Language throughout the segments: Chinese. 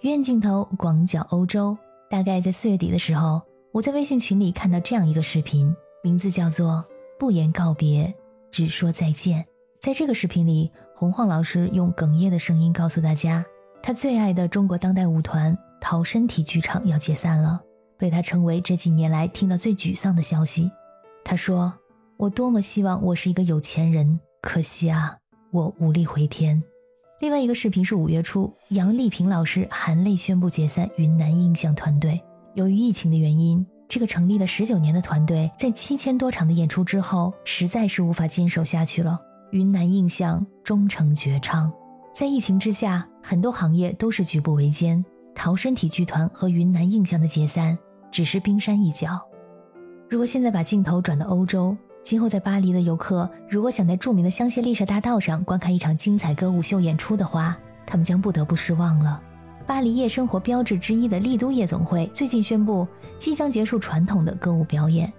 远镜头广角欧洲。大概在四月底的时候，我在微信群里看到这样一个视频，名字叫做“不言告别，只说再见”。在这个视频里，洪晃老师用哽咽的声音告诉大家，他最爱的中国当代舞团陶身体剧场要解散了，被他称为这几年来听到最沮丧的消息。他说：“我多么希望我是一个有钱人，可惜啊，我无力回天。”另外一个视频是五月初，杨丽萍老师含泪宣布解散云南印象团队。由于疫情的原因，这个成立了十九年的团队在七千多场的演出之后，实在是无法坚守下去了。云南印象终成绝唱。在疫情之下，很多行业都是举步维艰。陶身体剧团和云南印象的解散只是冰山一角。如果现在把镜头转到欧洲，今后在巴黎的游客，如果想在著名的香榭丽舍大道上观看一场精彩歌舞秀演出的话，他们将不得不失望了。巴黎夜生活标志之一的丽都夜总会最近宣布，即将结束传统的歌舞表演。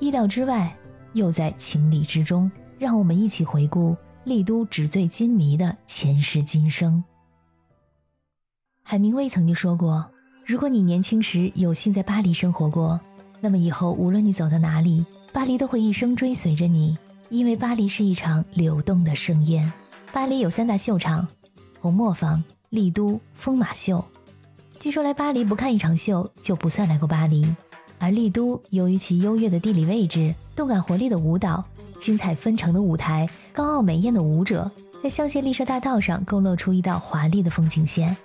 意料之外，又在情理之中。让我们一起回顾丽都纸醉金迷的前世今生。海明威曾经说过：“如果你年轻时有幸在巴黎生活过，那么以后无论你走到哪里。”巴黎都会一生追随着你，因为巴黎是一场流动的盛宴。巴黎有三大秀场：红磨坊、丽都、疯马秀。据说来巴黎不看一场秀就不算来过巴黎。而丽都由于其优越的地理位置、动感活力的舞蹈、精彩纷呈的舞台、高傲美艳的舞者，在香榭丽舍大道上勾勒出一道华丽的风景线。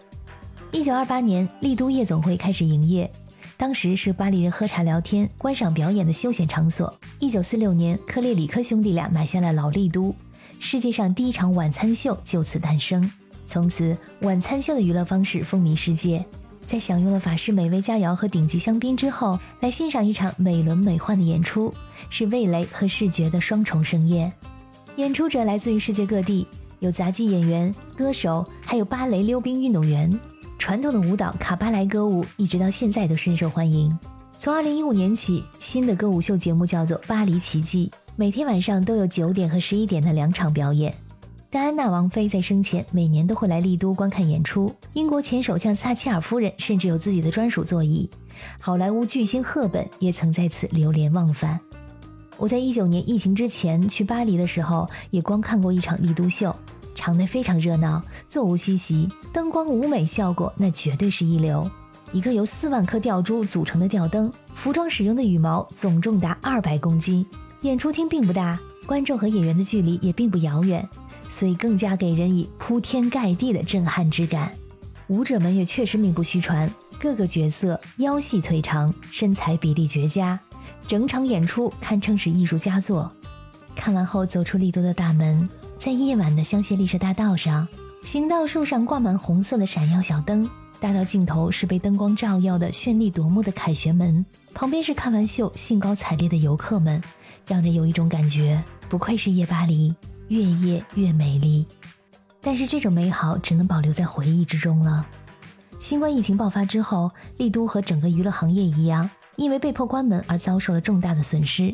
一九二八年，丽都夜总会开始营业。当时是巴黎人喝茶聊天、观赏表演的休闲场所。一九四六年，克列里克兄弟俩买下了老丽都，世界上第一场晚餐秀就此诞生。从此，晚餐秀的娱乐方式风靡世界。在享用了法式美味佳肴和顶级香槟之后，来欣赏一场美轮美奂的演出，是味蕾和视觉的双重盛宴。演出者来自于世界各地，有杂技演员、歌手，还有芭蕾溜冰运动员。传统的舞蹈卡巴莱歌舞一直到现在都深受欢迎。从二零一五年起，新的歌舞秀节目叫做《巴黎奇迹》，每天晚上都有九点和十一点的两场表演。戴安娜王妃在生前每年都会来丽都观看演出。英国前首相撒切尔夫人甚至有自己的专属座椅。好莱坞巨星赫本也曾在此流连忘返。我在一九年疫情之前去巴黎的时候，也观看过一场丽都秀。场内非常热闹，座无虚席，灯光舞美效果那绝对是一流。一个由四万颗吊珠组成的吊灯，服装使用的羽毛总重达二百公斤。演出厅并不大，观众和演员的距离也并不遥远，所以更加给人以铺天盖地的震撼之感。舞者们也确实名不虚传，各个角色腰细腿长，身材比例绝佳，整场演出堪称是艺术佳作。看完后，走出丽都的大门。在夜晚的香榭丽舍大道上，行道树上挂满红色的闪耀小灯，大道尽头是被灯光照耀的绚丽夺目的凯旋门，旁边是看完秀兴高采烈的游客们，让人有一种感觉，不愧是夜巴黎，越夜越美丽。但是这种美好只能保留在回忆之中了。新冠疫情爆发之后，丽都和整个娱乐行业一样，因为被迫关门而遭受了重大的损失。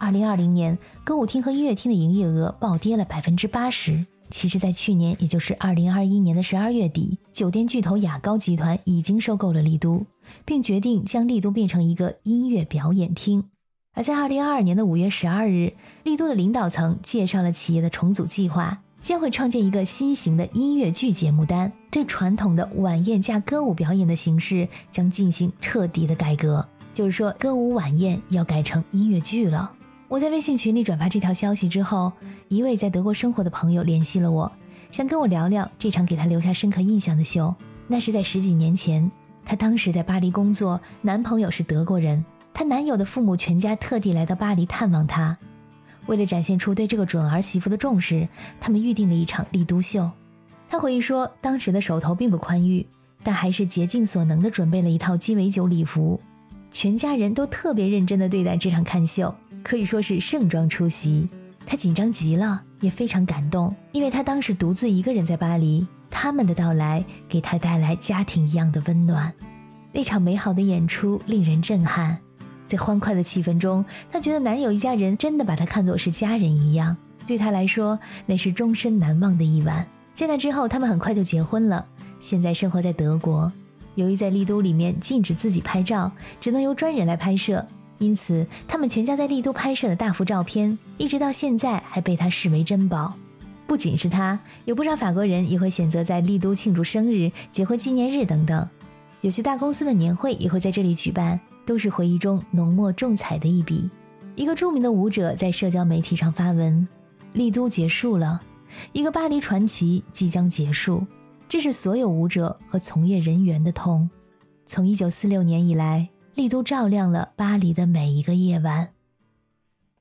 二零二零年，歌舞厅和音乐厅的营业额暴跌了百分之八十。其实，在去年，也就是二零二一年的十二月底，酒店巨头雅高集团已经收购了丽都，并决定将丽都变成一个音乐表演厅。而在二零二二年的五月十二日，丽都的领导层介绍了企业的重组计划，将会创建一个新型的音乐剧节目单，对传统的晚宴加歌舞表演的形式将进行彻底的改革。就是说，歌舞晚宴要改成音乐剧了。我在微信群里转发这条消息之后，一位在德国生活的朋友联系了我，想跟我聊聊这场给他留下深刻印象的秀。那是在十几年前，她当时在巴黎工作，男朋友是德国人，她男友的父母全家特地来到巴黎探望她。为了展现出对这个准儿媳妇的重视，他们预定了一场丽都秀。她回忆说，当时的手头并不宽裕，但还是竭尽所能地准备了一套鸡尾酒礼服，全家人都特别认真地对待这场看秀。可以说是盛装出席，他紧张极了，也非常感动，因为他当时独自一个人在巴黎，他们的到来给他带来家庭一样的温暖。那场美好的演出令人震撼，在欢快的气氛中，她觉得男友一家人真的把她看作是家人一样，对她来说那是终身难忘的一晚。在那之后，他们很快就结婚了，现在生活在德国。由于在丽都里面禁止自己拍照，只能由专人来拍摄，因此他们全家在丽都拍摄的大幅照片，一直到现在还被他视为珍宝。不仅是他，有不少法国人也会选择在丽都庆祝生日、结婚纪念日等等。有些大公司的年会也会在这里举办，都是回忆中浓墨重彩的一笔。一个著名的舞者在社交媒体上发文：“丽都结束了，一个巴黎传奇即将结束。”这是所有舞者和从业人员的痛。从1946年以来，丽都照亮了巴黎的每一个夜晚。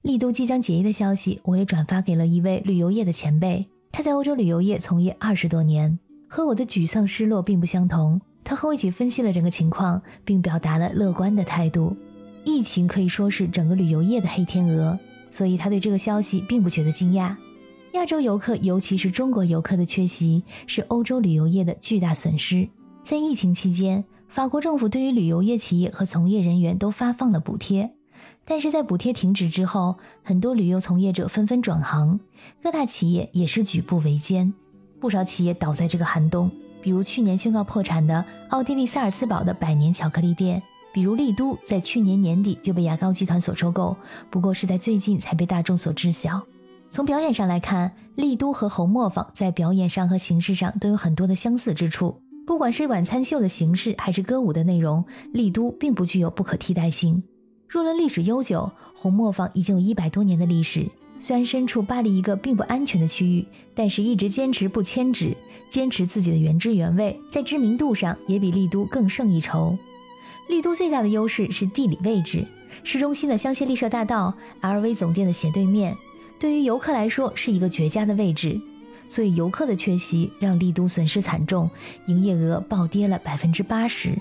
丽都即将结业的消息，我也转发给了一位旅游业的前辈。他在欧洲旅游业从业二十多年，和我的沮丧失落并不相同。他和我一起分析了整个情况，并表达了乐观的态度。疫情可以说是整个旅游业的黑天鹅，所以他对这个消息并不觉得惊讶。亚洲游客，尤其是中国游客的缺席，是欧洲旅游业的巨大损失。在疫情期间，法国政府对于旅游业企业和从业人员都发放了补贴，但是在补贴停止之后，很多旅游从业者纷纷转行，各大企业也是举步维艰，不少企业倒在这个寒冬。比如去年宣告破产的奥地利萨尔斯堡的百年巧克力店，比如丽都在去年年底就被牙膏集团所收购，不过是在最近才被大众所知晓。从表演上来看，丽都和红磨坊在表演上和形式上都有很多的相似之处。不管是晚餐秀的形式，还是歌舞的内容，丽都并不具有不可替代性。若论历史悠久，红磨坊已经有一百多年的历史。虽然身处巴黎一个并不安全的区域，但是一直坚持不迁址，坚持自己的原汁原味，在知名度上也比丽都更胜一筹。丽都最大的优势是地理位置，市中心的香榭丽舍大道，LV 总店的斜对面，对于游客来说是一个绝佳的位置。所以游客的缺席让丽都损失惨重，营业额暴跌了百分之八十。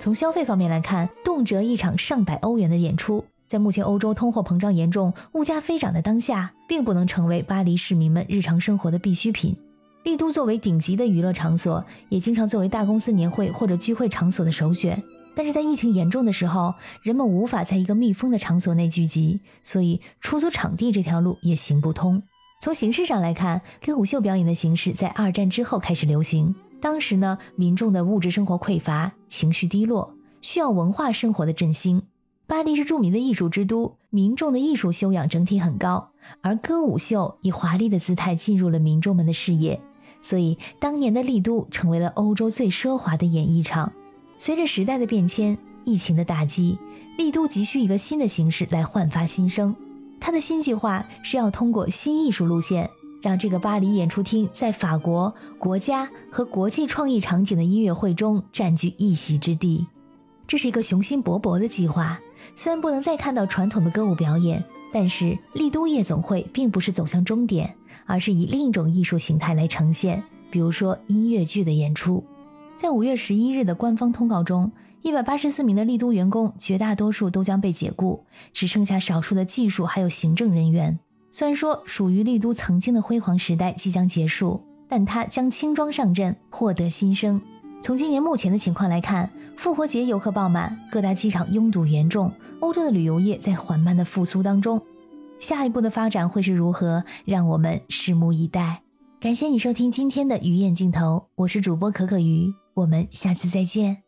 从消费方面来看，动辄一场上百欧元的演出。在目前欧洲通货膨胀严重、物价飞涨的当下，并不能成为巴黎市民们日常生活的必需品。丽都作为顶级的娱乐场所，也经常作为大公司年会或者聚会场所的首选。但是在疫情严重的时候，人们无法在一个密封的场所内聚集，所以出租场地这条路也行不通。从形式上来看，歌舞秀表演的形式在二战之后开始流行。当时呢，民众的物质生活匮乏，情绪低落，需要文化生活的振兴。巴黎是著名的艺术之都，民众的艺术修养整体很高，而歌舞秀以华丽的姿态进入了民众们的视野，所以当年的丽都成为了欧洲最奢华的演艺场。随着时代的变迁，疫情的打击，丽都急需一个新的形式来焕发新生。他的新计划是要通过新艺术路线，让这个巴黎演出厅在法国国家和国际创意场景的音乐会中占据一席之地。这是一个雄心勃勃的计划。虽然不能再看到传统的歌舞表演，但是丽都夜总会并不是走向终点，而是以另一种艺术形态来呈现，比如说音乐剧的演出。在五月十一日的官方通告中，一百八十四名的丽都员工绝大多数都将被解雇，只剩下少数的技术还有行政人员。虽然说属于丽都曾经的辉煌时代即将结束，但它将轻装上阵，获得新生。从今年目前的情况来看。复活节游客爆满，各大机场拥堵严重，欧洲的旅游业在缓慢的复苏当中。下一步的发展会是如何？让我们拭目以待。感谢你收听今天的鱼眼镜头，我是主播可可鱼，我们下次再见。